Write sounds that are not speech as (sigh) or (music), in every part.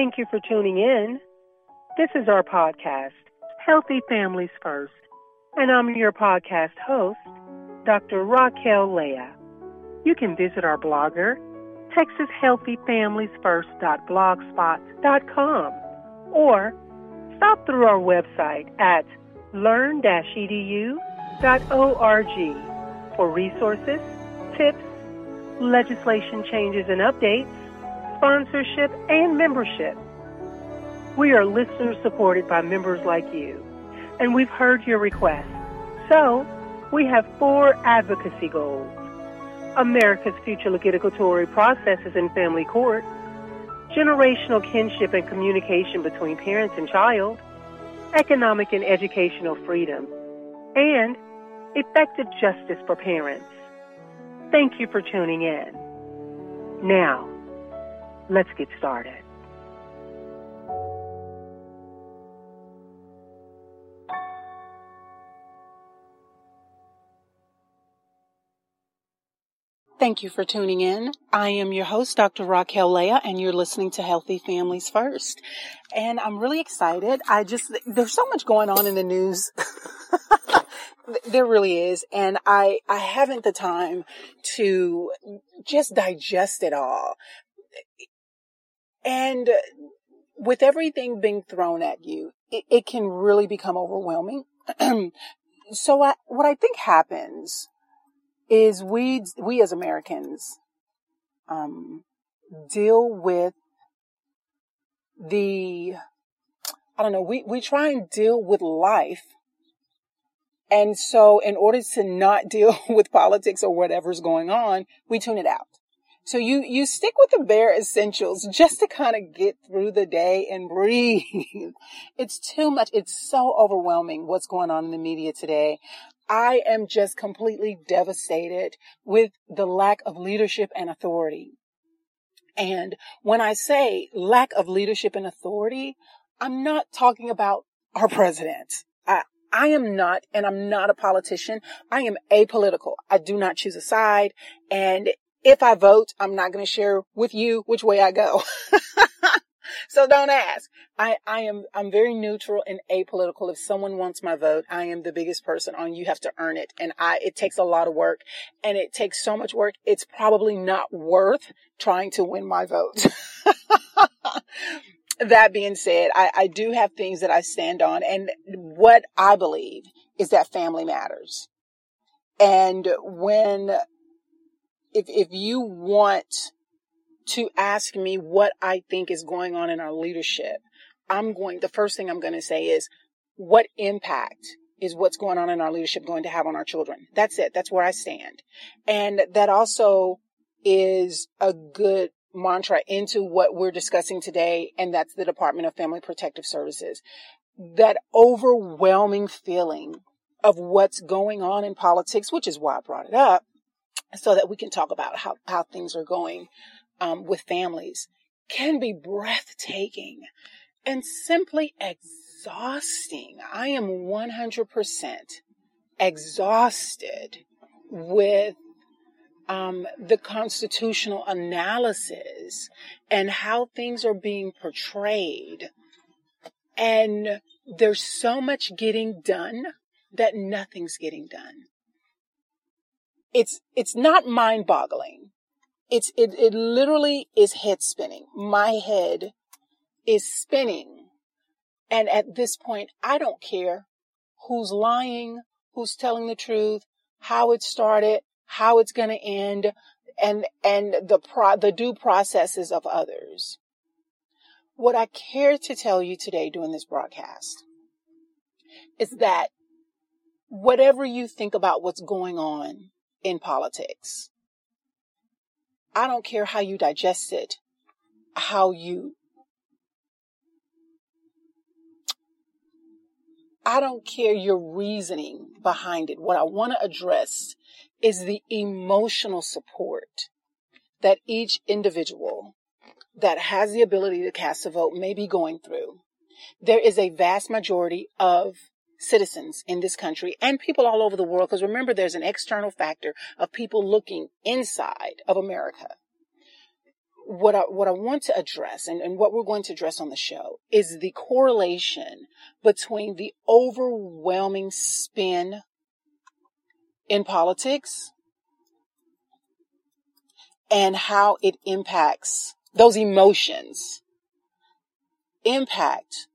Thank you for tuning in. This is our podcast, Healthy Families First, and I'm your podcast host, Dr. Raquel Leah. You can visit our blogger, TexasHealthyFamiliesFirst.blogspot.com, or stop through our website at learn-edu.org for resources, tips, legislation changes and updates, sponsorship, and membership. We are listener supported by members like you, and we've heard your requests. So, we have four advocacy goals. America's future litigatory processes in family court, generational kinship and communication between parents and child, economic and educational freedom, and effective justice for parents. Thank you for tuning in. Now, let's get started. Thank you for tuning in. I am your host, Dr. Raquel Leah, and you're listening to Healthy Families First. And I'm really excited. I just, there's so much going on in the news. (laughs) there really is. And I, I haven't the time to just digest it all. And with everything being thrown at you, it, it can really become overwhelming. (clears throat) so I, what I think happens is we we as Americans um, deal with the I don't know we we try and deal with life and so in order to not (laughs) deal with politics or whatever's going on we tune it out so you you stick with the bare essentials just to kind of get through the day and breathe (laughs) it's too much it's so overwhelming what's going on in the media today I am just completely devastated with the lack of leadership and authority. And when I say lack of leadership and authority, I'm not talking about our president. I, I am not, and I'm not a politician. I am apolitical. I do not choose a side. And if I vote, I'm not going to share with you which way I go. (laughs) so don't ask. I, I am, I'm very neutral and apolitical. If someone wants my vote, I am the biggest person on you have to earn it. And I, it takes a lot of work and it takes so much work. It's probably not worth trying to win my vote. (laughs) that being said, I, I do have things that I stand on and what I believe is that family matters. And when, if, if you want to ask me what I think is going on in our leadership, I'm going, the first thing I'm going to say is what impact is what's going on in our leadership going to have on our children? That's it. That's where I stand. And that also is a good mantra into what we're discussing today. And that's the Department of Family Protective Services. That overwhelming feeling of what's going on in politics, which is why I brought it up, so that we can talk about how, how things are going um, with families can be breathtaking and simply exhausting. I am 100% exhausted with um, the constitutional analysis and how things are being portrayed. And there's so much getting done that nothing's getting done. It's, it's not mind boggling it's, it, it literally is head spinning. My head is spinning. And at this point, I don't care who's lying, who's telling the truth, how it started, how it's going to end, and, and the pro, the due processes of others. What I care to tell you today during this broadcast is that whatever you think about what's going on in politics, I don't care how you digest it, how you, I don't care your reasoning behind it. What I want to address is the emotional support that each individual that has the ability to cast a vote may be going through. There is a vast majority of citizens in this country and people all over the world. Because remember, there's an external factor of people looking inside of America. what I, what I want to address and, and what we're going to address on the show is the correlation between the overwhelming spin in politics and how it impacts those emotions impact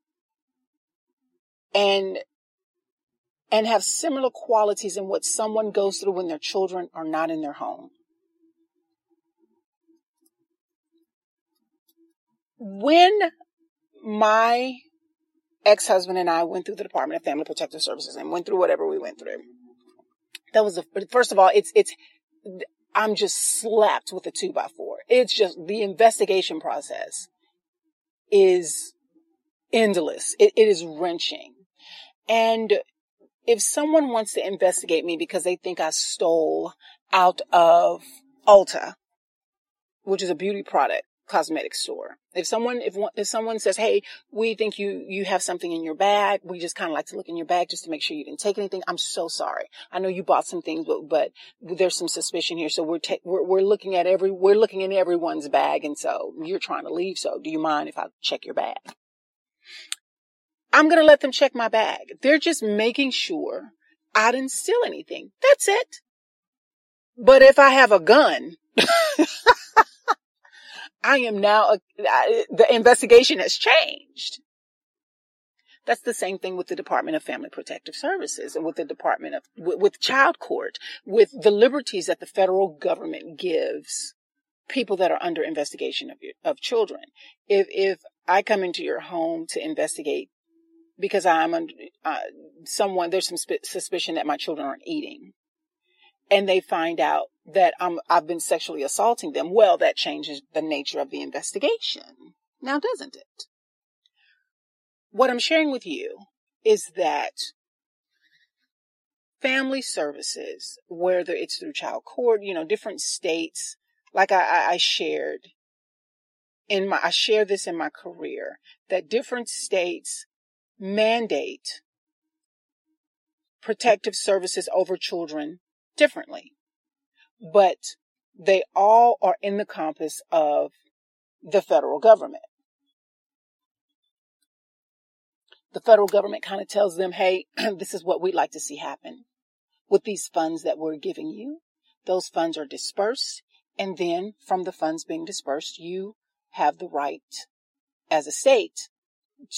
and and have similar qualities in what someone goes through when their children are not in their home. When my ex-husband and I went through the Department of Family Protective Services and went through whatever we went through, that was the first of all, it's it's I'm just slapped with a two by four. It's just the investigation process is endless. it, it is wrenching. And if someone wants to investigate me because they think I stole out of Ulta, which is a beauty product cosmetic store. If someone, if if someone says, "Hey, we think you you have something in your bag," we just kind of like to look in your bag just to make sure you didn't take anything. I'm so sorry. I know you bought some things, but but there's some suspicion here, so we're ta- we're we're looking at every we're looking in everyone's bag, and so you're trying to leave. So do you mind if I check your bag? I'm going to let them check my bag. They're just making sure I didn't steal anything. That's it. But if I have a gun, (laughs) I am now, uh, a, the investigation has changed. That's the same thing with the Department of Family Protective Services and with the Department of, with, with child court, with the liberties that the federal government gives people that are under investigation of, of children. If, if I come into your home to investigate because I'm uh, someone, there's some sp- suspicion that my children aren't eating. And they find out that I'm, I've been sexually assaulting them. Well, that changes the nature of the investigation. Now, doesn't it? What I'm sharing with you is that family services, whether it's through child court, you know, different states, like I, I shared in my, I share this in my career, that different states mandate protective services over children differently. But they all are in the compass of the federal government. The federal government kind of tells them, hey, (clears throat) this is what we'd like to see happen with these funds that we're giving you. Those funds are dispersed. And then from the funds being dispersed, you have the right as a state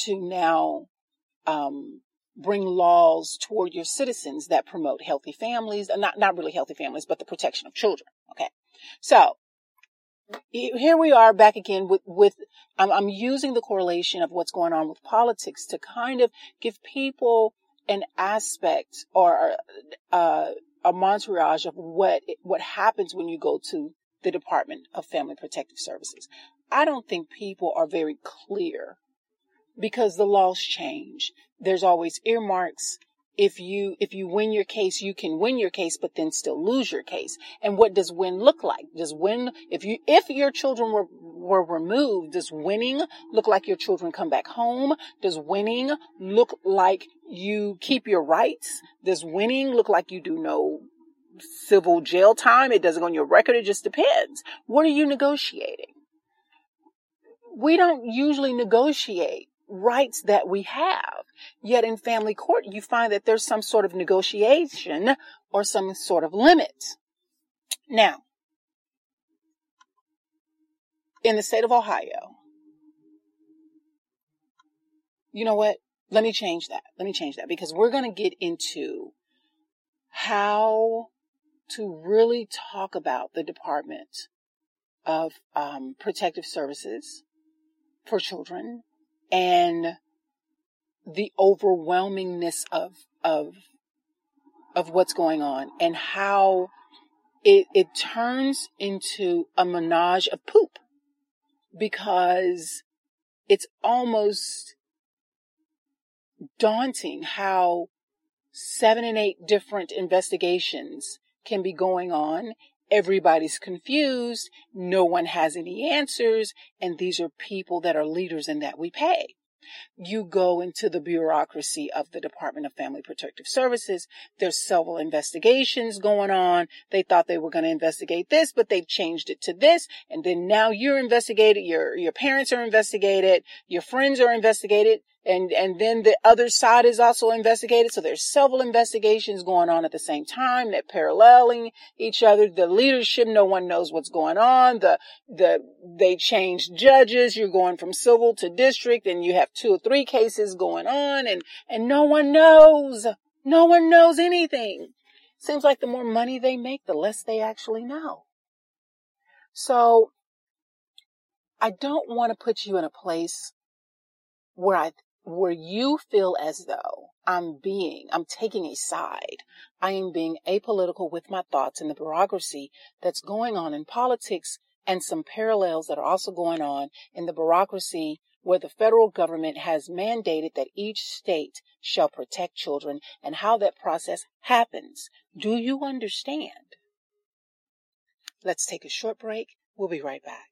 to now um, bring laws toward your citizens that promote healthy families, not, not really healthy families, but the protection of children. Okay. So here we are back again with, with, I'm, I'm using the correlation of what's going on with politics to kind of give people an aspect or uh, a montage of what, what happens when you go to the Department of Family Protective Services. I don't think people are very clear because the laws change. There's always earmarks. If you, if you win your case, you can win your case, but then still lose your case. And what does win look like? Does win, if you, if your children were, were removed, does winning look like your children come back home? Does winning look like you keep your rights? Does winning look like you do no civil jail time? It doesn't go on your record. It just depends. What are you negotiating? We don't usually negotiate rights that we have. Yet in family court, you find that there's some sort of negotiation or some sort of limit. Now, in the state of Ohio, you know what? Let me change that. Let me change that because we're going to get into how to really talk about the Department of um, Protective Services for Children and the overwhelmingness of of of what's going on and how it it turns into a menage of poop because it's almost daunting how seven and eight different investigations can be going on Everybody's confused. No one has any answers. And these are people that are leaders and that we pay. You go into the bureaucracy of the Department of Family Protective Services. There's several investigations going on. They thought they were going to investigate this, but they've changed it to this. And then now you're investigated. Your, your parents are investigated. Your friends are investigated and and then the other side is also investigated. So there's several investigations going on at the same time that paralleling each other. The leadership no one knows what's going on. The the they change judges. You're going from civil to district and you have two or three cases going on and and no one knows. No one knows anything. Seems like the more money they make the less they actually know. So I don't want to put you in a place where I where you feel as though I'm being, I'm taking a side. I am being apolitical with my thoughts in the bureaucracy that's going on in politics and some parallels that are also going on in the bureaucracy where the federal government has mandated that each state shall protect children and how that process happens. Do you understand? Let's take a short break. We'll be right back.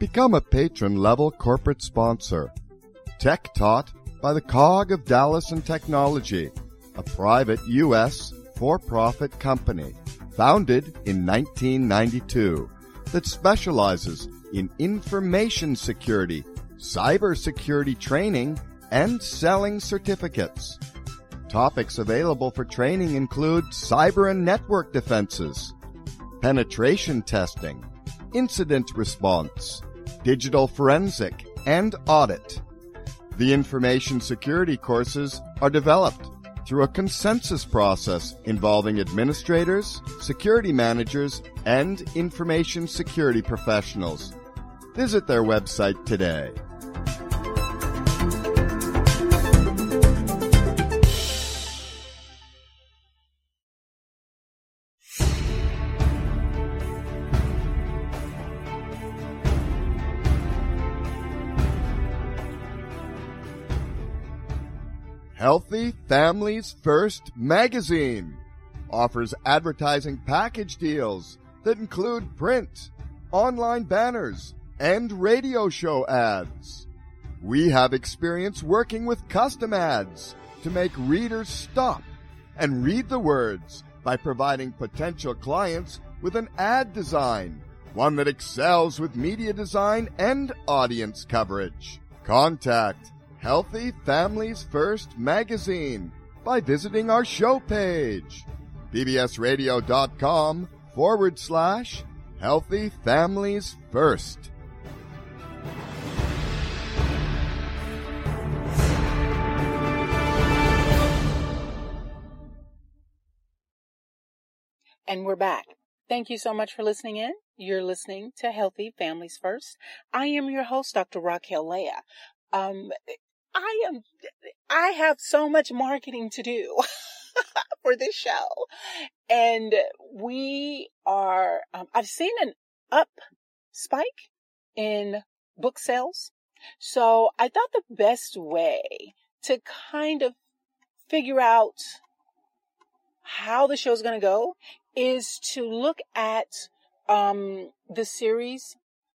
Become a patron level corporate sponsor. Tech taught by the COG of Dallas and Technology, a private U.S. for profit company founded in 1992 that specializes in information security, cybersecurity training, and selling certificates. Topics available for training include cyber and network defenses, penetration testing, incident response, digital forensic, and audit. The information security courses are developed through a consensus process involving administrators, security managers, and information security professionals. Visit their website today. Healthy Families First magazine offers advertising package deals that include print, online banners, and radio show ads. We have experience working with custom ads to make readers stop and read the words by providing potential clients with an ad design, one that excels with media design and audience coverage. Contact Healthy Families First magazine by visiting our show page, bbsradio.com forward slash Healthy Families First. And we're back. Thank you so much for listening in. You're listening to Healthy Families First. I am your host, Dr. Raquel Leah. Um, I am, I have so much marketing to do (laughs) for this show. And we are, um, I've seen an up spike in book sales. So I thought the best way to kind of figure out how the show's going to go is to look at um, the series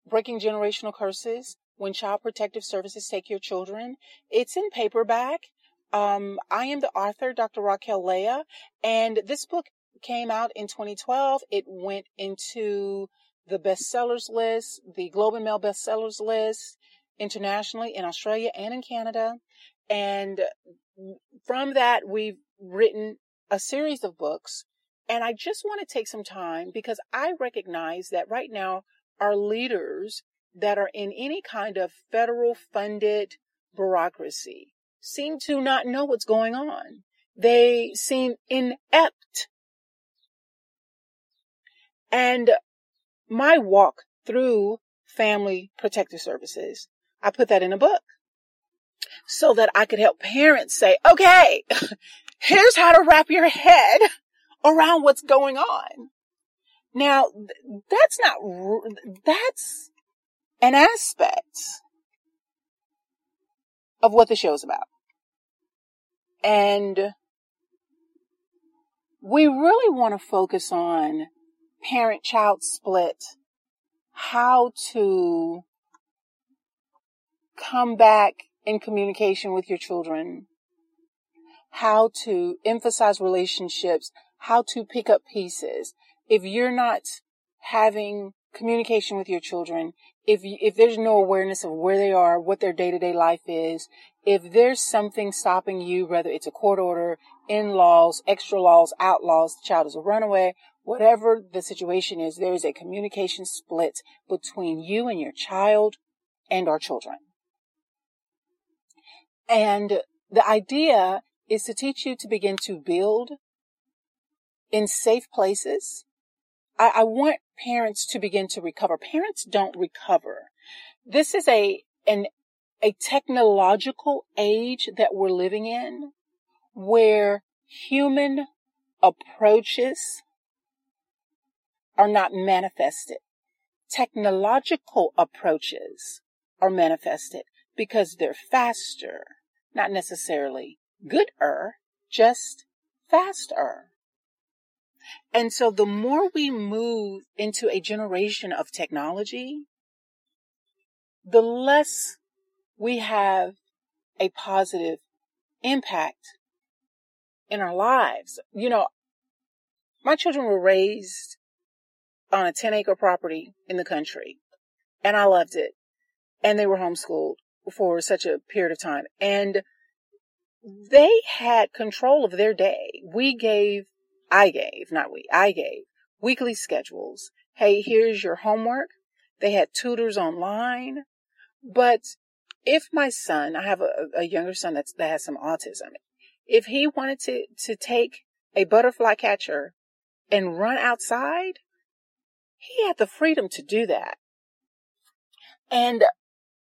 Breaking Generational Curses when Child Protective Services Take Your Children. It's in paperback. Um, I am the author, Dr. Raquel Leah, and this book came out in 2012. It went into the bestsellers list, the Globe and Mail bestsellers list internationally in Australia and in Canada. And from that, we've written a series of books. And I just want to take some time because I recognize that right now our leaders that are in any kind of federal funded bureaucracy seem to not know what's going on. They seem inept. And my walk through family protective services, I put that in a book so that I could help parents say, okay, (laughs) here's how to wrap your head around what's going on. Now, that's not, that's an aspect of what the show's about. And we really want to focus on parent child split, how to come back in communication with your children, how to emphasize relationships, how to pick up pieces. If you're not having communication with your children, if if there's no awareness of where they are, what their day-to-day life is, if there's something stopping you, whether it's a court order, in-laws, extra laws, outlaws, the child is a runaway, whatever the situation is, there is a communication split between you and your child and our children. And the idea is to teach you to begin to build in safe places. I, I want parents to begin to recover. Parents don't recover. This is a, an, a technological age that we're living in where human approaches are not manifested. Technological approaches are manifested because they're faster, not necessarily gooder, just faster. And so the more we move into a generation of technology, the less we have a positive impact in our lives. You know, my children were raised on a 10 acre property in the country and I loved it. And they were homeschooled for such a period of time and they had control of their day. We gave I gave, not we, I gave weekly schedules. Hey, here's your homework. They had tutors online. But if my son, I have a, a younger son that has some autism, if he wanted to, to take a butterfly catcher and run outside, he had the freedom to do that. And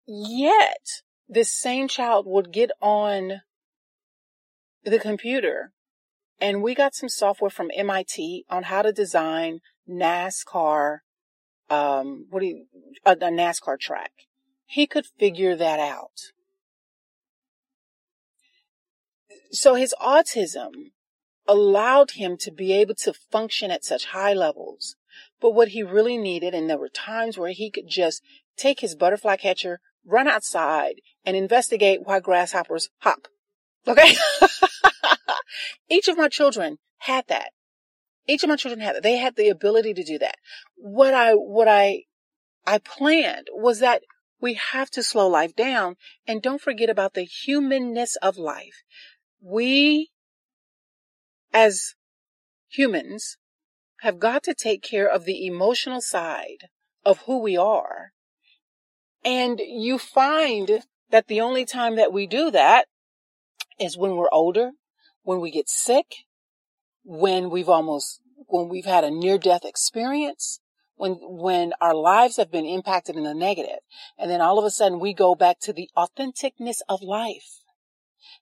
yet this same child would get on the computer and we got some software from MIT on how to design NASCAR, um, what do you, a, a NASCAR track. He could figure that out. So his autism allowed him to be able to function at such high levels. But what he really needed, and there were times where he could just take his butterfly catcher, run outside, and investigate why grasshoppers hop. Okay? (laughs) Each of my children had that. Each of my children had that. They had the ability to do that. What I, what I, I planned was that we have to slow life down and don't forget about the humanness of life. We, as humans, have got to take care of the emotional side of who we are. And you find that the only time that we do that is when we're older when we get sick, when we've almost, when we've had a near death experience, when, when our lives have been impacted in the negative, and then all of a sudden we go back to the authenticness of life.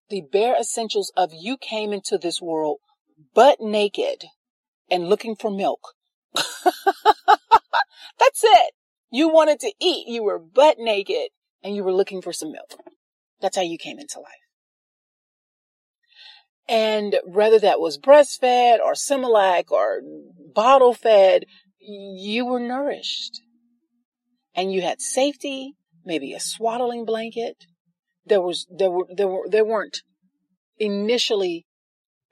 The bare essentials of you came into this world butt naked and looking for milk. (laughs) That's it. You wanted to eat. You were butt naked and you were looking for some milk. That's how you came into life. And whether that was breastfed or Similac or bottle fed, you were nourished. And you had safety, maybe a swaddling blanket. There was, there were, there were, there weren't initially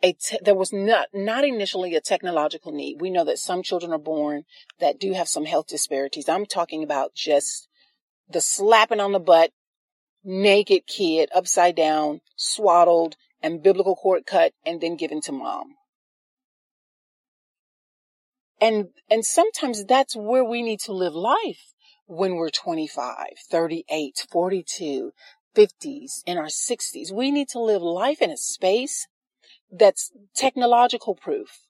a, te- there was not, not initially a technological need. We know that some children are born that do have some health disparities. I'm talking about just the slapping on the butt, naked kid, upside down, swaddled, and umbilical cord cut and then given to mom. And, and sometimes that's where we need to live life when we're 25, 38, 42, 50s, in our 60s. We need to live life in a space that's technological proof,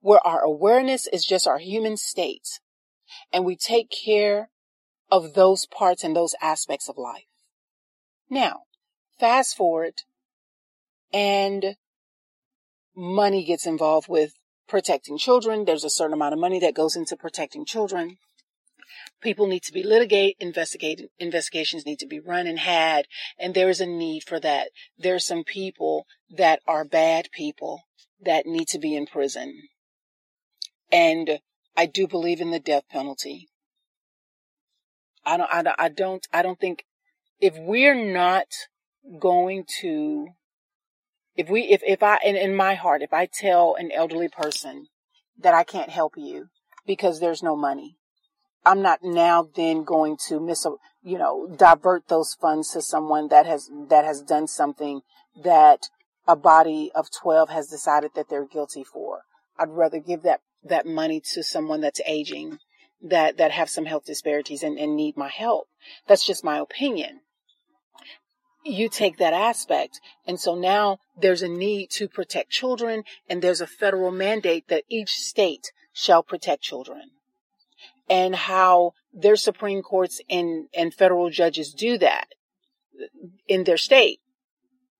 where our awareness is just our human state and we take care of those parts and those aspects of life. Now, Fast forward and money gets involved with protecting children. There's a certain amount of money that goes into protecting children. People need to be litigated, investigated, investigations need to be run and had, and there is a need for that. There are some people that are bad people that need to be in prison. And I do believe in the death penalty. I don't, I, I don't, I don't think if we're not going to, if we, if, if I, in, my heart, if I tell an elderly person that I can't help you because there's no money, I'm not now then going to miss a, you know, divert those funds to someone that has, that has done something that a body of 12 has decided that they're guilty for. I'd rather give that, that money to someone that's aging, that, that have some health disparities and, and need my help. That's just my opinion. You take that aspect. And so now there's a need to protect children and there's a federal mandate that each state shall protect children and how their Supreme Courts and, and federal judges do that in their state.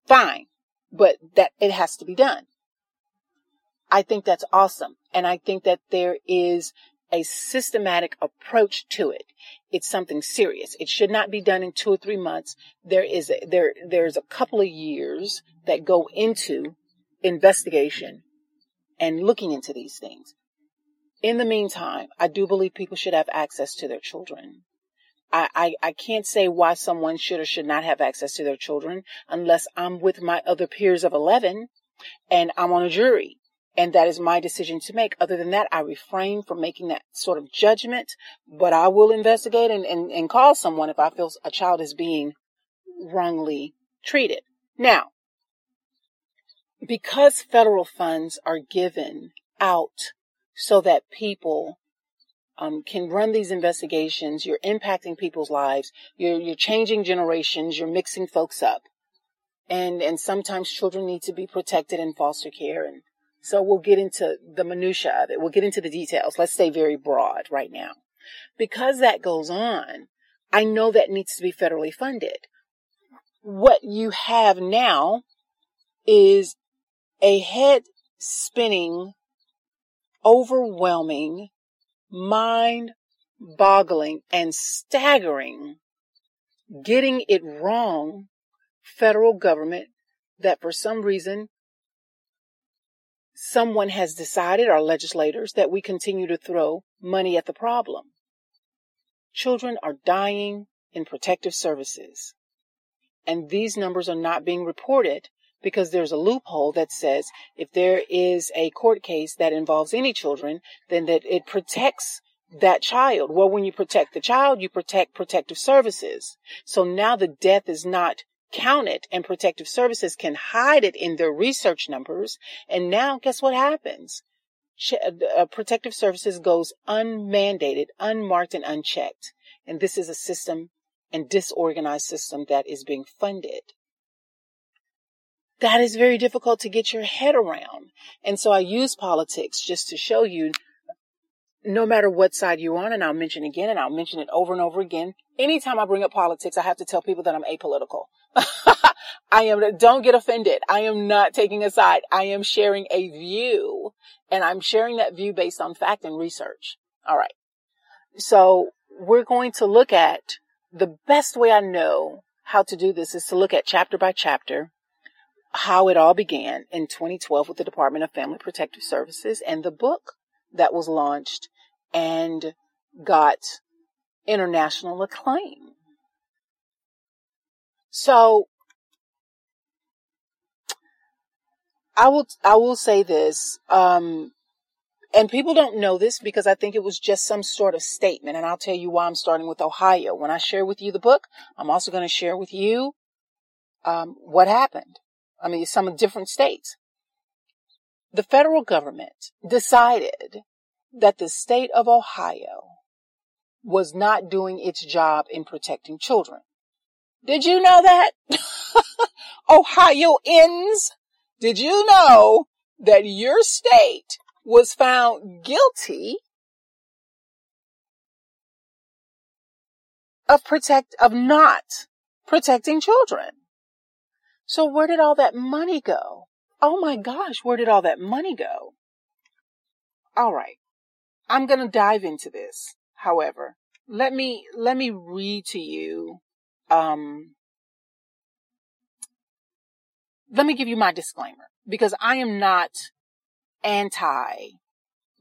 Fine. But that it has to be done. I think that's awesome. And I think that there is a systematic approach to it. It's something serious. It should not be done in two or three months. There is a, there, there's a couple of years that go into investigation and looking into these things. In the meantime, I do believe people should have access to their children. I, I, I, can't say why someone should or should not have access to their children unless I'm with my other peers of 11 and I'm on a jury. And that is my decision to make. Other than that, I refrain from making that sort of judgment, but I will investigate and, and, and call someone if I feel a child is being wrongly treated. Now, because federal funds are given out so that people um, can run these investigations. You're impacting people's lives. You're, you're changing generations. You're mixing folks up. And, and sometimes children need to be protected in foster care. And so we'll get into the minutia of it. We'll get into the details. Let's stay very broad right now. Because that goes on, I know that needs to be federally funded. What you have now is a head spinning overwhelming, mind boggling, and staggering getting it wrong federal government that for some reason someone has decided, our legislators, that we continue to throw money at the problem. Children are dying in protective services. And these numbers are not being reported because there's a loophole that says if there is a court case that involves any children, then that it protects that child. Well, when you protect the child, you protect protective services. So now the death is not counted and protective services can hide it in their research numbers. And now guess what happens? Uh, protective services goes unmandated, unmarked and unchecked. And this is a system and disorganized system that is being funded that is very difficult to get your head around. And so I use politics just to show you no matter what side you're on, and I'll mention again, and I'll mention it over and over again. Anytime I bring up politics, I have to tell people that I'm apolitical. (laughs) I am, don't get offended. I am not taking a side. I am sharing a view, and I'm sharing that view based on fact and research. All right. So we're going to look at the best way I know how to do this is to look at chapter by chapter how it all began in 2012 with the Department of Family Protective Services and the book that was launched and got international acclaim. So I will I will say this, um, and people don't know this because I think it was just some sort of statement, and I'll tell you why I'm starting with Ohio. When I share with you the book, I'm also going to share with you um, what happened. I mean, some different states. The federal government decided that the state of Ohio was not doing its job in protecting children. Did you know that? (laughs) Ohioans, did you know that your state was found guilty of protect, of not protecting children? So where did all that money go? Oh my gosh, where did all that money go? All right. I'm going to dive into this. However, let me let me read to you um let me give you my disclaimer because I am not anti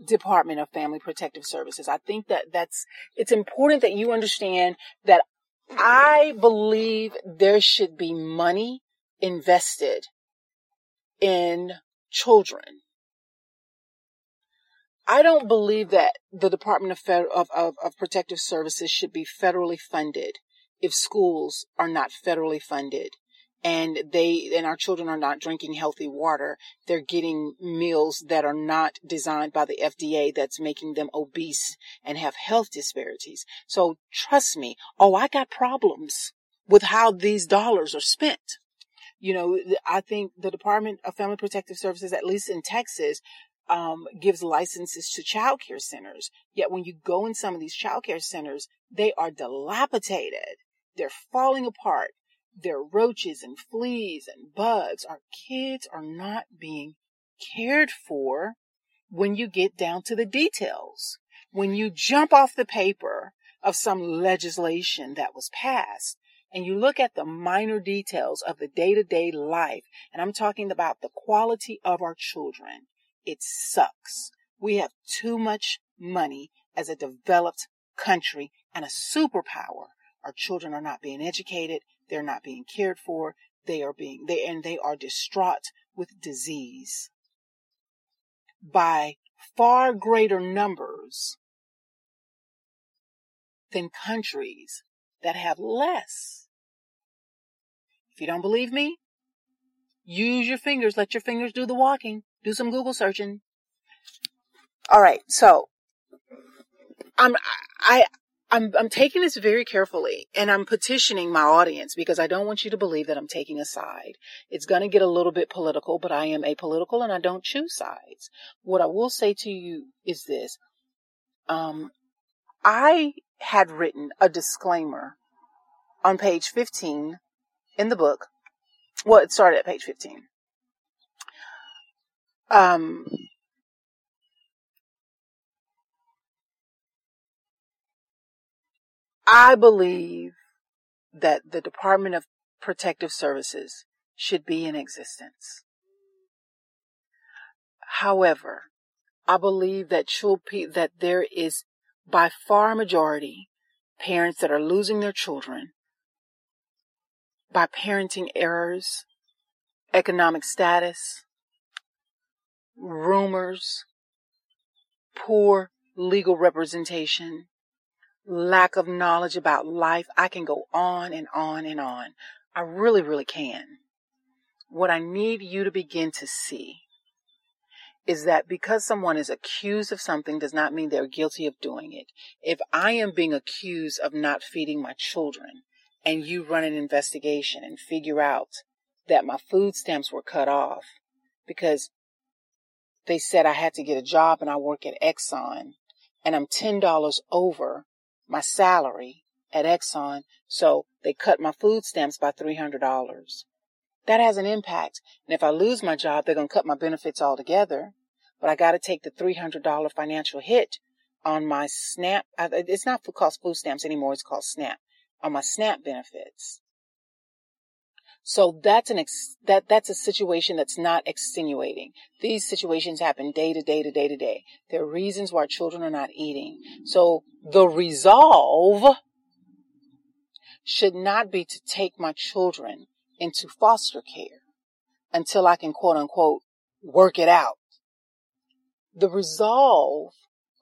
Department of Family Protective Services. I think that that's it's important that you understand that I believe there should be money invested in children. I don't believe that the Department of, Fed- of, of, of Protective Services should be federally funded if schools are not federally funded and they and our children are not drinking healthy water they're getting meals that are not designed by the FDA that's making them obese and have health disparities so trust me oh i got problems with how these dollars are spent you know i think the department of family protective services at least in texas um, gives licenses to child care centers. Yet when you go in some of these child care centers, they are dilapidated. They're falling apart. There are roaches and fleas and bugs. Our kids are not being cared for when you get down to the details. When you jump off the paper of some legislation that was passed and you look at the minor details of the day to day life, and I'm talking about the quality of our children, it sucks. We have too much money as a developed country and a superpower. Our children are not being educated. They're not being cared for. They are being, they, and they are distraught with disease by far greater numbers than countries that have less. If you don't believe me, use your fingers. Let your fingers do the walking. Do some Google searching. All right. So I'm, I, I'm, I'm taking this very carefully and I'm petitioning my audience because I don't want you to believe that I'm taking a side. It's going to get a little bit political, but I am apolitical and I don't choose sides. What I will say to you is this. Um, I had written a disclaimer on page 15 in the book. Well, it started at page 15. Um, I believe that the Department of Protective Services should be in existence. However, I believe that that there is by far majority parents that are losing their children by parenting errors, economic status, rumors, poor legal representation, lack of knowledge about life. I can go on and on and on. I really, really can. What I need you to begin to see is that because someone is accused of something does not mean they're guilty of doing it. If I am being accused of not feeding my children and you run an investigation and figure out that my food stamps were cut off because they said I had to get a job and I work at Exxon and I'm $10 over my salary at Exxon, so they cut my food stamps by $300. That has an impact. And if I lose my job, they're going to cut my benefits altogether. But I got to take the $300 financial hit on my SNAP. It's not called food stamps anymore. It's called SNAP on my SNAP benefits. So that's an ex- that that's a situation that's not extenuating. These situations happen day to day to day to day. There are reasons why children are not eating. So the resolve should not be to take my children into foster care until I can quote unquote work it out. The resolve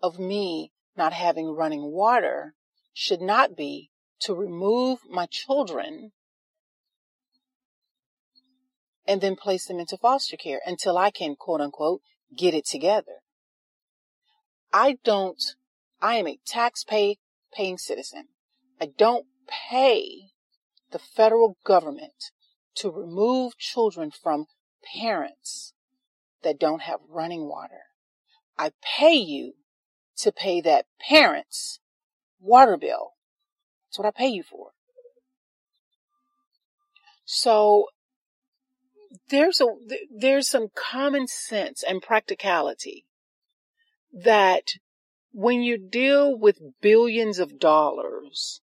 of me not having running water should not be to remove my children and then place them into foster care until I can quote unquote get it together. I don't, I am a tax pay, paying citizen. I don't pay the federal government to remove children from parents that don't have running water. I pay you to pay that parent's water bill. That's what I pay you for. So there's a there's some common sense and practicality that When you deal with billions of dollars,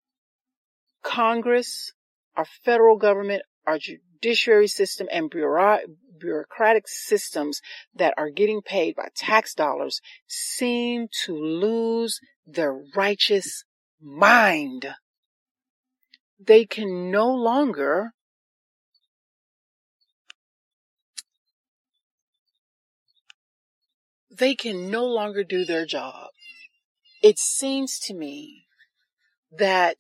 Congress, our federal government, our judiciary system, and bureaucratic systems that are getting paid by tax dollars seem to lose their righteous mind. They can no longer they can no longer do their job. It seems to me that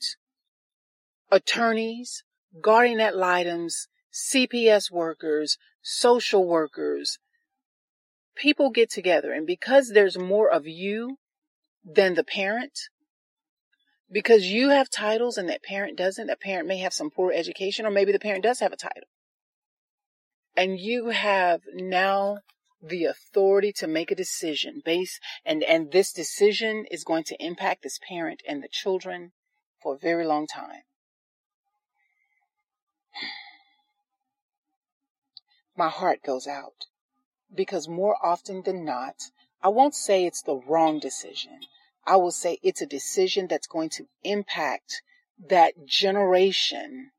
attorneys, guardian ad litems, CPS workers, social workers, people get together and because there's more of you than the parent, because you have titles and that parent doesn't, that parent may have some poor education or maybe the parent does have a title. And you have now the authority to make a decision based and, and this decision is going to impact this parent and the children for a very long time. (sighs) My heart goes out because more often than not, I won't say it's the wrong decision. I will say it's a decision that's going to impact that generation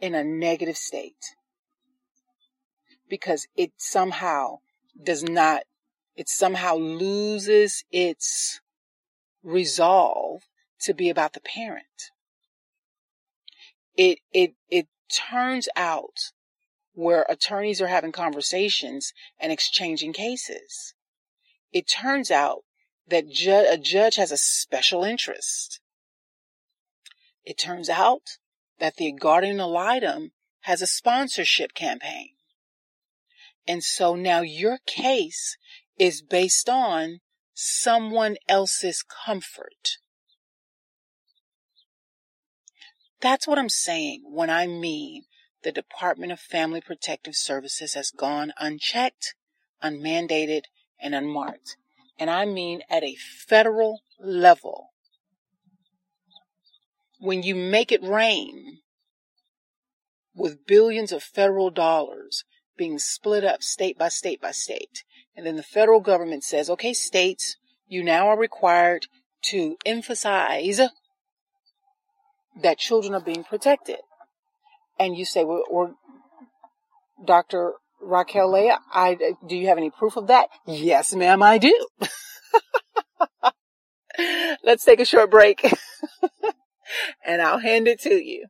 in a negative state because it somehow does not, it somehow loses its resolve to be about the parent. It, it, it turns out where attorneys are having conversations and exchanging cases. It turns out that ju- a judge has a special interest. It turns out that the guardian ad litem has a sponsorship campaign. And so now your case is based on someone else's comfort. That's what I'm saying when I mean the Department of Family Protective Services has gone unchecked, unmandated, and unmarked. And I mean at a federal level. When you make it rain with billions of federal dollars being split up state by state by state. And then the federal government says, okay, states, you now are required to emphasize that children are being protected. And you say, well, or Dr. Raquel Leah, I, do you have any proof of that? Yes, ma'am, I do. (laughs) Let's take a short break (laughs) and I'll hand it to you.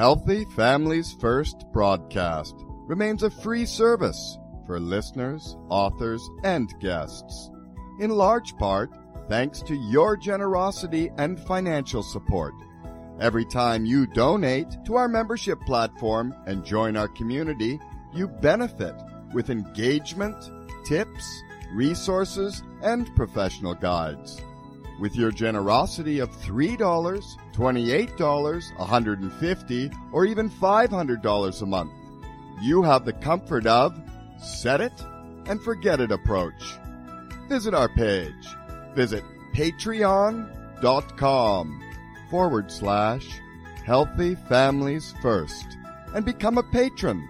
Healthy Families First broadcast remains a free service for listeners, authors, and guests. In large part, thanks to your generosity and financial support. Every time you donate to our membership platform and join our community, you benefit with engagement, tips, resources, and professional guides. With your generosity of $3, $28, 150, or even $500 a month, you have the comfort of set it and forget it approach. Visit our page. Visit patreon.com forward slash healthy families first and become a patron.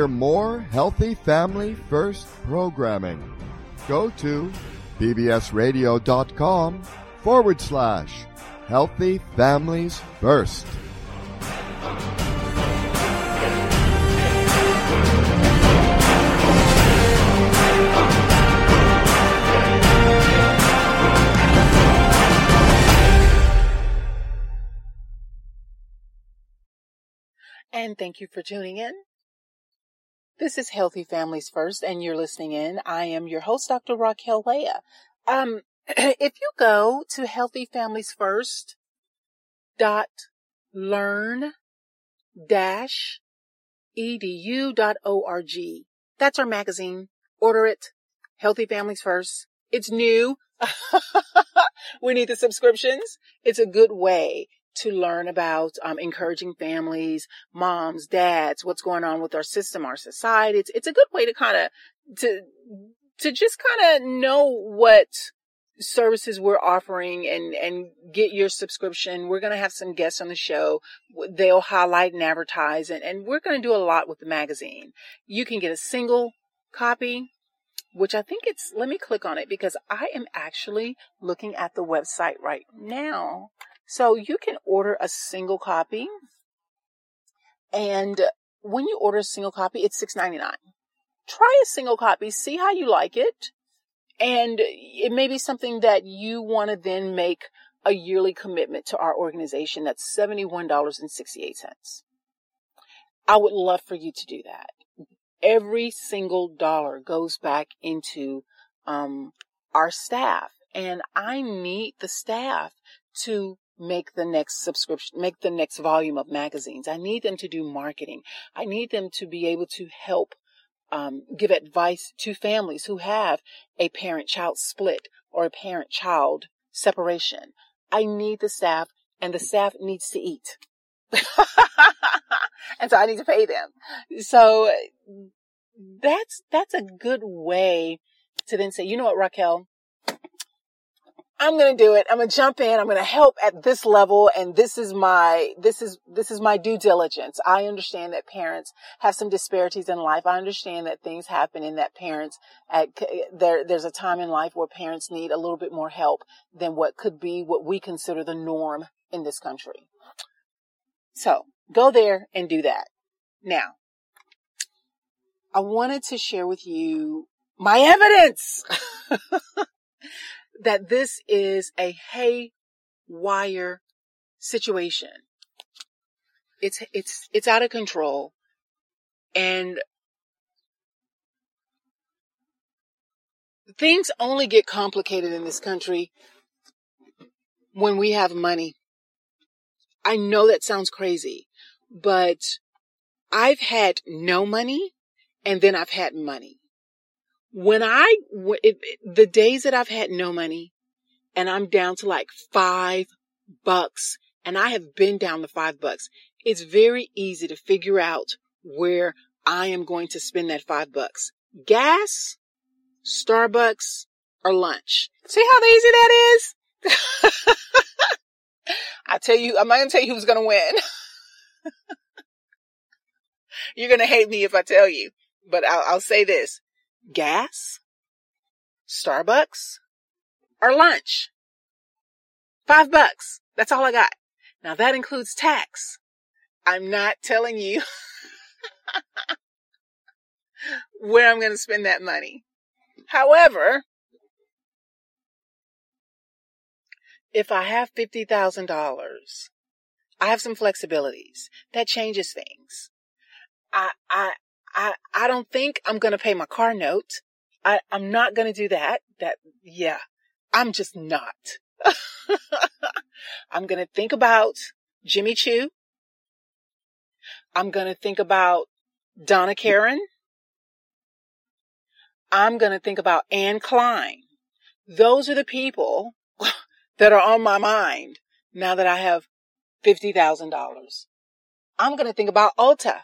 Hear more Healthy Family First programming, go to bbsradio.com forward slash Healthy Families First. And thank you for tuning in. This is Healthy Families First, and you're listening in. I am your host, Dr. Raquel Leah. Um, (clears throat) if you go to Healthy Families First dot learn dash edu dot org, that's our magazine. Order it. Healthy Families First. It's new. (laughs) we need the subscriptions. It's a good way to learn about um, encouraging families, moms, dads, what's going on with our system, our society. It's it's a good way to kind of to to just kind of know what services we're offering and and get your subscription. We're going to have some guests on the show. They'll highlight and advertise and, and we're going to do a lot with the magazine. You can get a single copy which I think it's let me click on it because I am actually looking at the website right now so you can order a single copy. And when you order a single copy, it's $6.99. Try a single copy, see how you like it. And it may be something that you want to then make a yearly commitment to our organization. That's $71.68. I would love for you to do that. Every single dollar goes back into um, our staff, and I need the staff to make the next subscription, make the next volume of magazines. I need them to do marketing. I need them to be able to help um, give advice to families who have a parent child split or a parent child separation. I need the staff and the staff needs to eat. (laughs) and so I need to pay them. So that's, that's a good way to then say, you know what, Raquel, I'm going to do it. I'm going to jump in. I'm going to help at this level. And this is my, this is, this is my due diligence. I understand that parents have some disparities in life. I understand that things happen in that parents at, there, there's a time in life where parents need a little bit more help than what could be what we consider the norm in this country. So go there and do that. Now, I wanted to share with you my evidence. (laughs) that this is a haywire situation. It's, it's, it's out of control. And things only get complicated in this country when we have money. I know that sounds crazy, but I've had no money and then I've had money when I, the days that I've had no money and I'm down to like five bucks and I have been down to five bucks, it's very easy to figure out where I am going to spend that five bucks. Gas, Starbucks, or lunch. See how easy that is? (laughs) I tell you, I'm not going to tell you who's going to win. (laughs) You're going to hate me if I tell you, but I'll, I'll say this gas, Starbucks, or lunch. Five bucks. That's all I got. Now that includes tax. I'm not telling you (laughs) where I'm going to spend that money. However, if I have $50,000, I have some flexibilities. That changes things. I, I, I, I don't think I'm going to pay my car note. I, I'm not going to do that. That, yeah, I'm just not. (laughs) I'm going to think about Jimmy Choo. I'm going to think about Donna Karan. I'm going to think about Anne Klein. Those are the people (laughs) that are on my mind now that I have $50,000. I'm going to think about Ulta.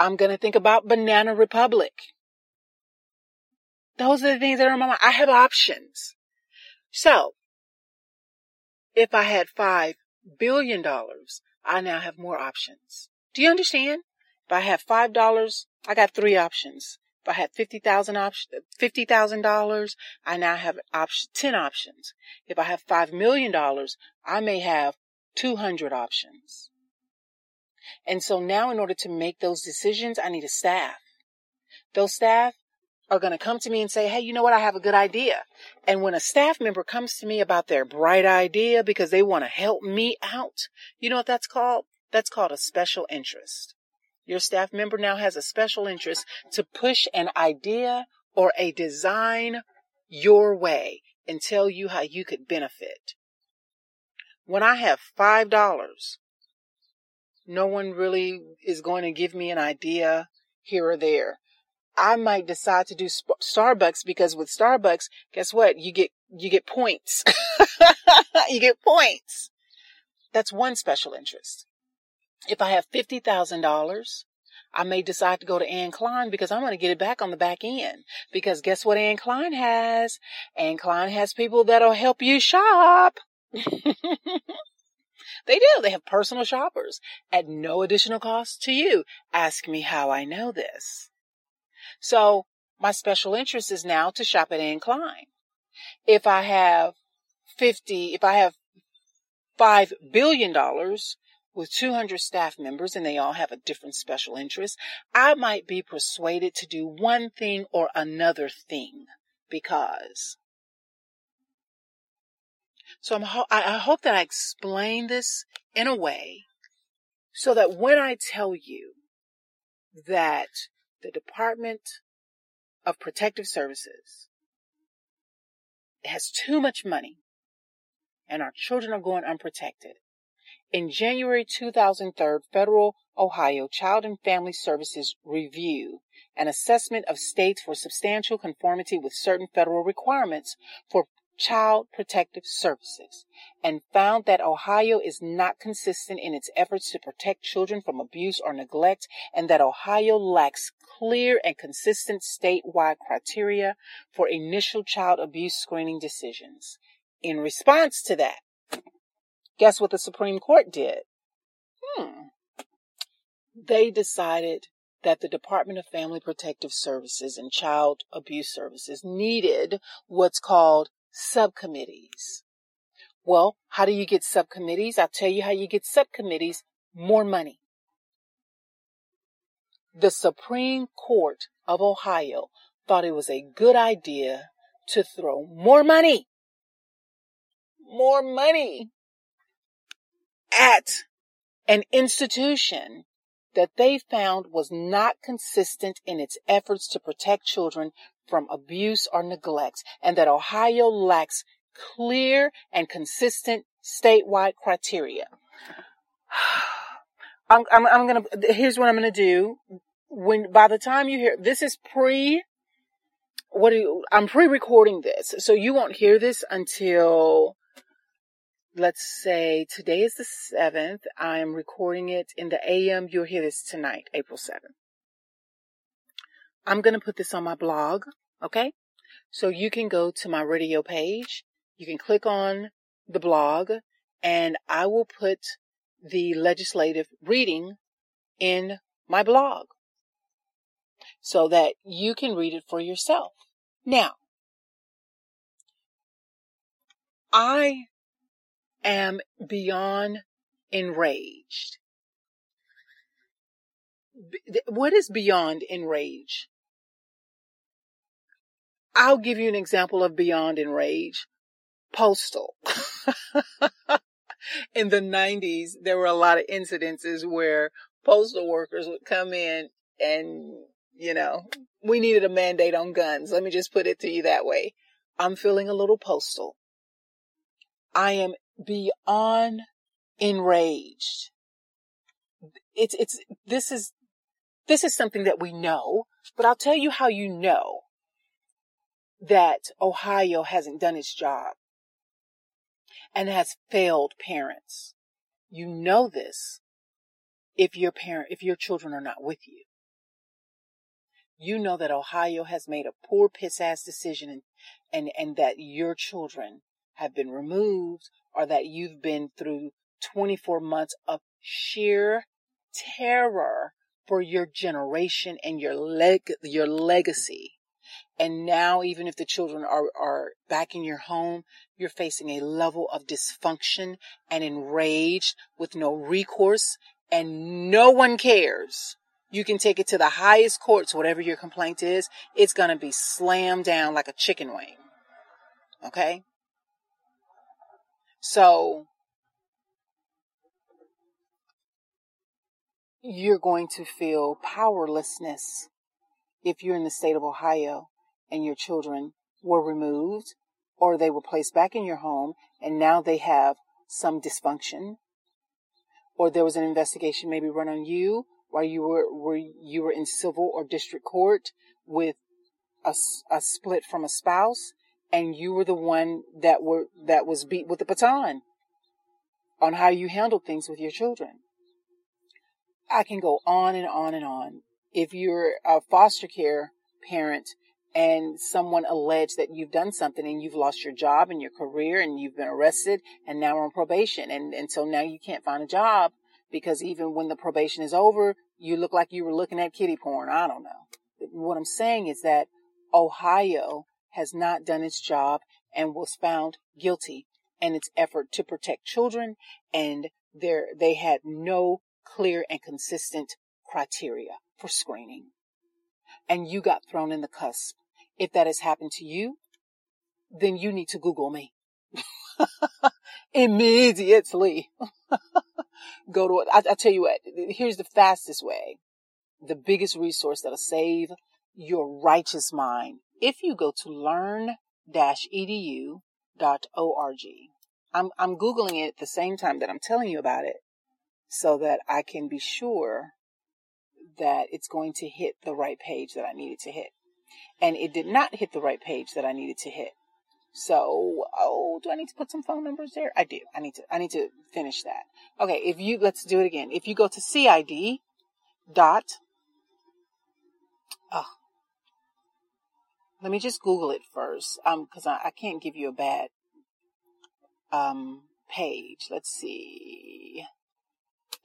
I'm going to think about Banana Republic. Those are the things that are on my mind. I have options. So, if I had $5 billion, I now have more options. Do you understand? If I have $5, I got three options. If I had $50,000 options, $50,000, I now have op- 10 options. If I have $5 million, I may have 200 options. And so now in order to make those decisions, I need a staff. Those staff are going to come to me and say, Hey, you know what? I have a good idea. And when a staff member comes to me about their bright idea because they want to help me out, you know what that's called? That's called a special interest. Your staff member now has a special interest to push an idea or a design your way and tell you how you could benefit. When I have $5, no one really is going to give me an idea here or there. I might decide to do Starbucks because with Starbucks, guess what? You get, you get points. (laughs) you get points. That's one special interest. If I have $50,000, I may decide to go to Anne Klein because I'm going to get it back on the back end. Because guess what Anne Klein has? Anne Klein has people that'll help you shop. (laughs) they do. They have personal shoppers at no additional cost to you. Ask me how I know this. So my special interest is now to shop at Anne Klein. If I have 50, if I have $5 billion with 200 staff members and they all have a different special interest, I might be persuaded to do one thing or another thing because. So I'm ho- I hope that I explain this in a way so that when I tell you that the Department of Protective Services has too much money and our children are going unprotected. In January 2003, Federal Ohio Child and Family Services review an assessment of states for substantial conformity with certain federal requirements for child protective services and found that Ohio is not consistent in its efforts to protect children from abuse or neglect and that Ohio lacks clear and consistent statewide criteria for initial child abuse screening decisions. In response to that, guess what the Supreme Court did? Hmm. They decided that the Department of Family Protective Services and Child Abuse Services needed what's called subcommittees. Well, how do you get subcommittees? I'll tell you how you get subcommittees. More money. The Supreme Court of Ohio thought it was a good idea to throw more money, more money at an institution that they found was not consistent in its efforts to protect children from abuse or neglect, and that Ohio lacks clear and consistent statewide criteria. (sighs) I'm, I'm, I'm gonna, here's what I'm gonna do. When, by the time you hear, this is pre, what do you, I'm pre-recording this, so you won't hear this until let's say today is the 7th. I'm recording it in the AM. You'll hear this tonight, April 7th. I'm going to put this on my blog. Okay. So you can go to my radio page. You can click on the blog and I will put the legislative reading in my blog so that you can read it for yourself. Now, I am beyond enraged. What is beyond enraged? I'll give you an example of beyond enrage. Postal. (laughs) in the 90s, there were a lot of incidences where postal workers would come in and, you know, we needed a mandate on guns. Let me just put it to you that way. I'm feeling a little postal. I am beyond enraged. It's, it's, this is, this is something that we know, but I'll tell you how you know that Ohio hasn't done its job and has failed parents. You know this if your parent, if your children are not with you. You know that Ohio has made a poor piss ass decision and, and, and that your children have been removed or that you've been through 24 months of sheer terror for your generation and your leg, your legacy. And now, even if the children are, are back in your home, you're facing a level of dysfunction and enraged with no recourse and no one cares. You can take it to the highest courts, whatever your complaint is. It's going to be slammed down like a chicken wing. Okay. So you're going to feel powerlessness if you're in the state of Ohio and your children were removed or they were placed back in your home and now they have some dysfunction or there was an investigation maybe run on you while you were, were you were in civil or district court with a, a split from a spouse and you were the one that were that was beat with the baton on how you handled things with your children. I can go on and on and on. If you're a foster care parent and someone alleged that you've done something and you've lost your job and your career and you've been arrested and now on probation and, and so now you can't find a job because even when the probation is over, you look like you were looking at kitty porn. I don't know. What I'm saying is that Ohio has not done its job and was found guilty in its effort to protect children and there they had no clear and consistent criteria for screening. And you got thrown in the cusp. If that has happened to you, then you need to Google me. (laughs) Immediately. (laughs) Go to, I, I tell you what, here's the fastest way. The biggest resource that'll save your righteous mind. If you go to learn-edu.org, I'm, I'm Googling it at the same time that I'm telling you about it so that I can be sure that it's going to hit the right page that I needed to hit. And it did not hit the right page that I needed to hit. So, oh, do I need to put some phone numbers there? I do. I need to, I need to finish that. Okay. If you, let's do it again. If you go to CID dot, oh, let me just Google it first. Um, cause I, I can't give you a bad, um, page. Let's see.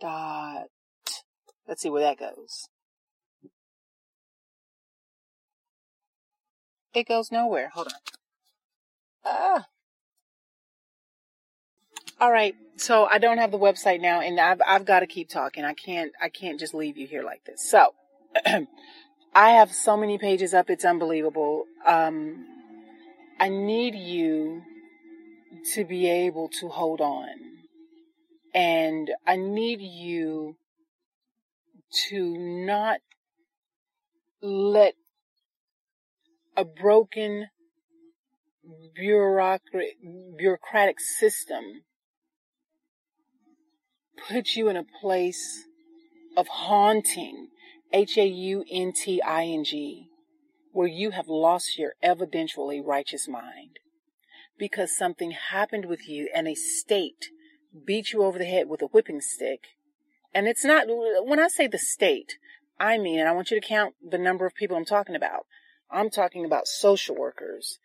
Dot, let's see where that goes. It goes nowhere. Hold on. Ah. All right. So I don't have the website now and I've, I've got to keep talking. I can't, I can't just leave you here like this. So (clears throat) I have so many pages up. It's unbelievable. Um, I need you to be able to hold on and I need you to not let a broken bureaucratic, bureaucratic system puts you in a place of haunting, H A U N T I N G, where you have lost your evidentially righteous mind because something happened with you and a state beat you over the head with a whipping stick. And it's not, when I say the state, I mean, and I want you to count the number of people I'm talking about. I'm talking about social workers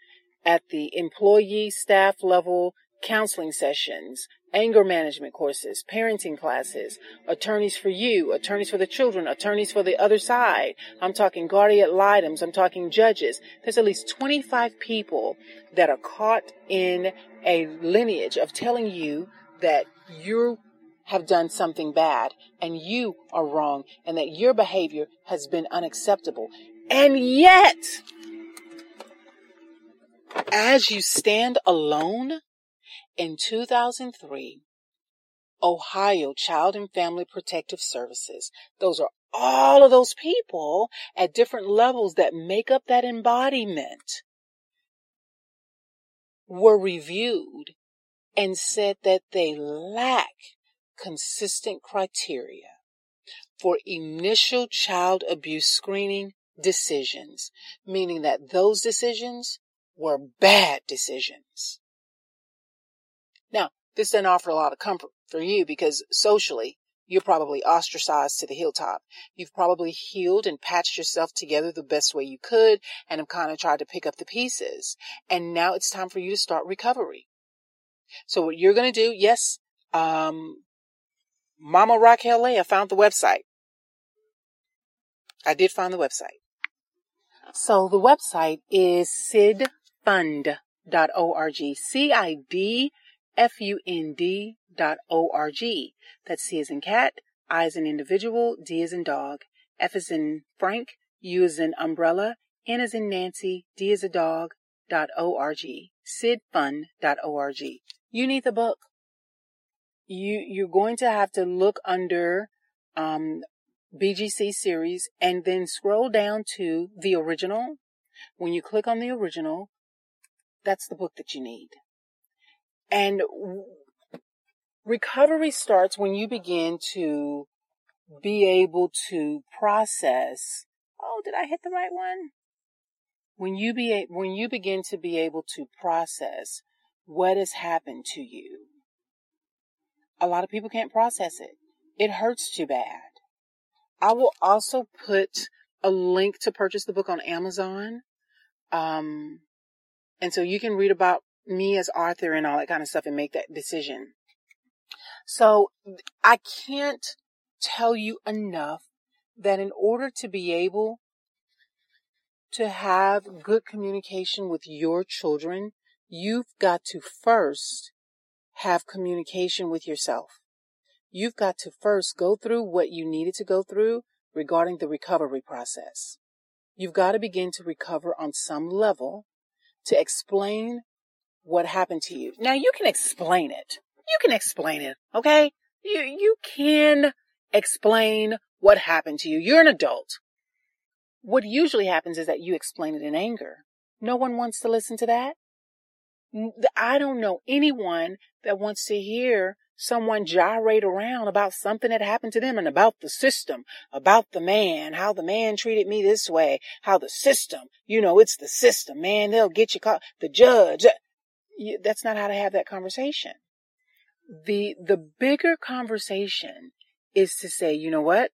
at the employee staff level counseling sessions, anger management courses, parenting classes, attorneys for you, attorneys for the children, attorneys for the other side. I'm talking guardian ad litems. I'm talking judges. There's at least 25 people that are caught in a lineage of telling you that you have done something bad and you are wrong and that your behavior has been unacceptable. And yet, as you stand alone in 2003, Ohio Child and Family Protective Services, those are all of those people at different levels that make up that embodiment were reviewed and said that they lack consistent criteria for initial child abuse screening decisions, meaning that those decisions were bad decisions. Now, this doesn't offer a lot of comfort for you because socially, you're probably ostracized to the hilltop. You've probably healed and patched yourself together the best way you could and have kind of tried to pick up the pieces. And now it's time for you to start recovery. So what you're going to do, yes, um, Mama Raquel Leah found the website. I did find the website. So the website is cidfund.org. C-I-D-F-U-N-D dot O-R-G. That's C as in cat, I as in individual, D as in dog, F as in Frank, U as in umbrella, N as in Nancy, D as a dog, dot O-R-G. Cidfund.org. You need the book. You, you're going to have to look under, um, BGC series and then scroll down to the original. When you click on the original, that's the book that you need. And recovery starts when you begin to be able to process. Oh, did I hit the right one? When you be, when you begin to be able to process what has happened to you. A lot of people can't process it. It hurts too bad. I will also put a link to purchase the book on Amazon. Um, and so you can read about me as Arthur and all that kind of stuff and make that decision. So I can't tell you enough that in order to be able to have good communication with your children, you've got to first have communication with yourself. You've got to first go through what you needed to go through regarding the recovery process. You've got to begin to recover on some level to explain what happened to you. Now you can explain it. You can explain it, okay? You, you can explain what happened to you. You're an adult. What usually happens is that you explain it in anger. No one wants to listen to that. I don't know anyone that wants to hear someone gyrate around about something that happened to them and about the system, about the man, how the man treated me this way, how the system, you know, it's the system, man, they'll get you caught, the judge. That's not how to have that conversation. The, the bigger conversation is to say, you know what?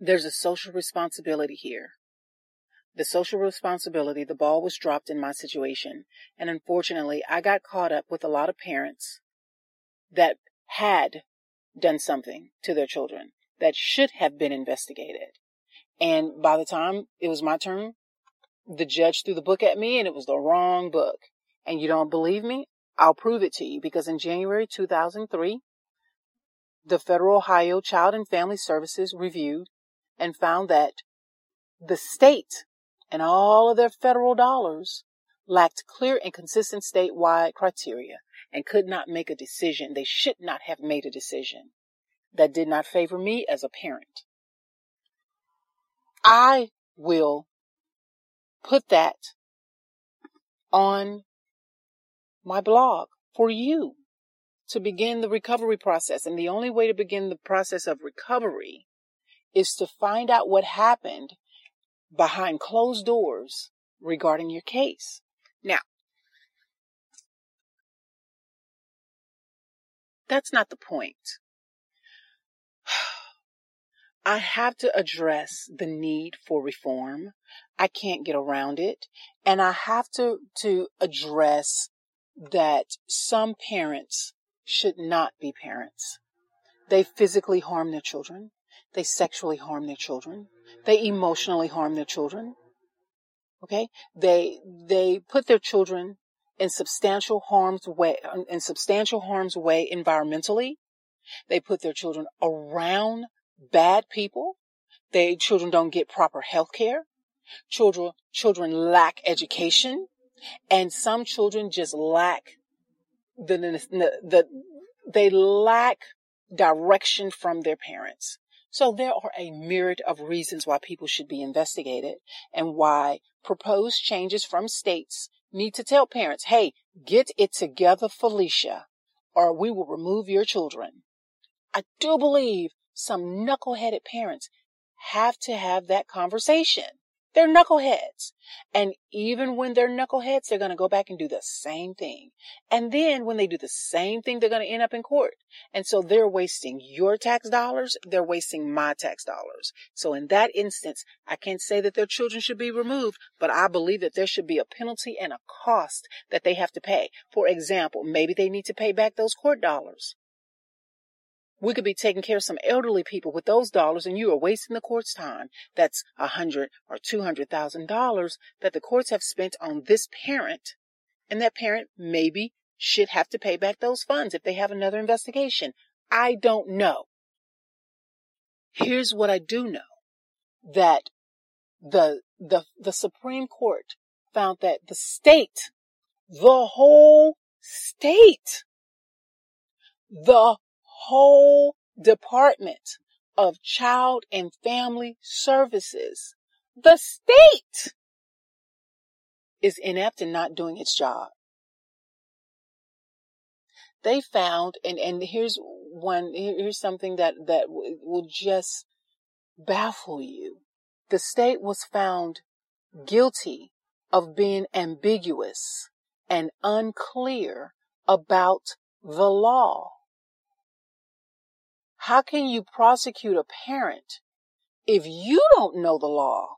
There's a social responsibility here. The social responsibility, the ball was dropped in my situation. And unfortunately, I got caught up with a lot of parents that had done something to their children that should have been investigated. And by the time it was my turn, the judge threw the book at me and it was the wrong book. And you don't believe me? I'll prove it to you because in January 2003, the Federal Ohio Child and Family Services reviewed and found that the state and all of their federal dollars lacked clear and consistent statewide criteria and could not make a decision. They should not have made a decision that did not favor me as a parent. I will put that on my blog for you to begin the recovery process. And the only way to begin the process of recovery is to find out what happened behind closed doors regarding your case. Now, that's not the point. I have to address the need for reform. I can't get around it. And I have to, to address that some parents should not be parents. They physically harm their children. They sexually harm their children. They emotionally harm their children. Okay? They, they put their children in substantial harm's way, in substantial harm's way environmentally. They put their children around bad people. They, children don't get proper health care. Children, children lack education. And some children just lack the, the, the they lack direction from their parents. So there are a myriad of reasons why people should be investigated and why proposed changes from states need to tell parents, hey, get it together, Felicia, or we will remove your children. I do believe some knuckleheaded parents have to have that conversation. They're knuckleheads. And even when they're knuckleheads, they're going to go back and do the same thing. And then when they do the same thing, they're going to end up in court. And so they're wasting your tax dollars. They're wasting my tax dollars. So in that instance, I can't say that their children should be removed, but I believe that there should be a penalty and a cost that they have to pay. For example, maybe they need to pay back those court dollars we could be taking care of some elderly people with those dollars and you are wasting the court's time. That's a hundred or two hundred thousand dollars that the courts have spent on this parent. And that parent maybe should have to pay back those funds if they have another investigation. I don't know. Here's what I do know. That the, the, the Supreme Court found that the state, the whole state, the whole department of Child and Family Services. The state is inept and not doing its job. They found, and, and here's one, here's something that, that will just baffle you. The state was found guilty of being ambiguous and unclear about the law. How can you prosecute a parent if you don't know the law?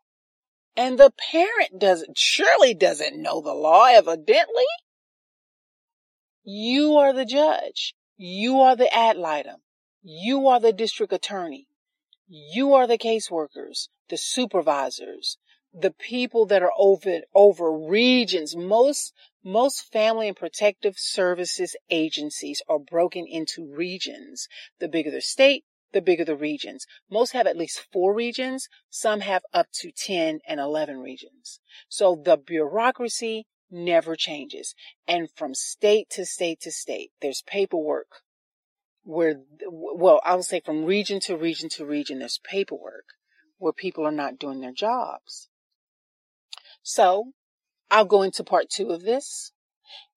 And the parent doesn't, surely doesn't know the law, evidently. You are the judge. You are the ad litem. You are the district attorney. You are the caseworkers, the supervisors, the people that are over, over regions. Most, most family and protective services agencies are broken into regions. The bigger the state, the bigger the regions. Most have at least four regions. Some have up to 10 and 11 regions. So the bureaucracy never changes. And from state to state to state, there's paperwork where, well, I would say from region to region to region, there's paperwork where people are not doing their jobs. So I'll go into part two of this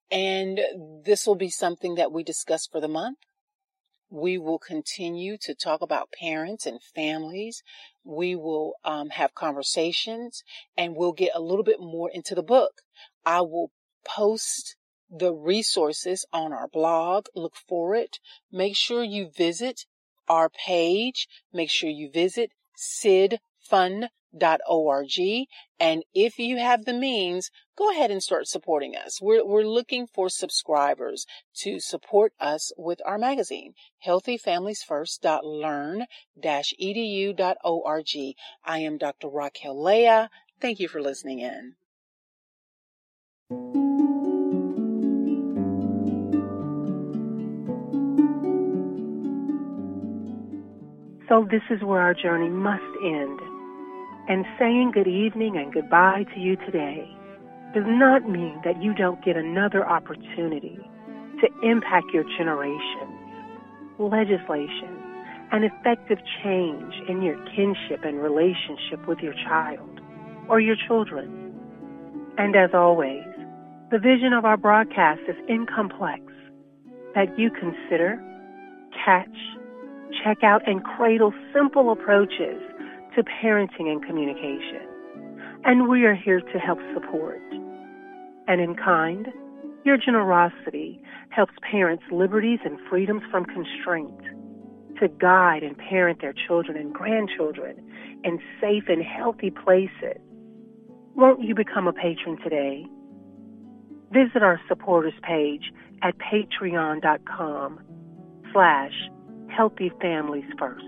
and this will be something that we discuss for the month. We will continue to talk about parents and families. We will um, have conversations and we'll get a little bit more into the book. I will post the resources on our blog. Look for it. Make sure you visit our page. Make sure you visit CID Fund org. And if you have the means, go ahead and start supporting us. We're, we're looking for subscribers to support us with our magazine, healthyfamiliesfirst.learn-edu.org. I am Dr. Raquel Leah. Thank you for listening in. So this is where our journey must end and saying good evening and goodbye to you today does not mean that you don't get another opportunity to impact your generation, legislation, and effective change in your kinship and relationship with your child or your children. And as always, the vision of our broadcast is incomplex that you consider, catch, check out, and cradle simple approaches to parenting and communication. And we are here to help support. And in kind, your generosity helps parents liberties and freedoms from constraint to guide and parent their children and grandchildren in safe and healthy places. Won't you become a patron today? Visit our supporters page at patreon.com slash healthy families first.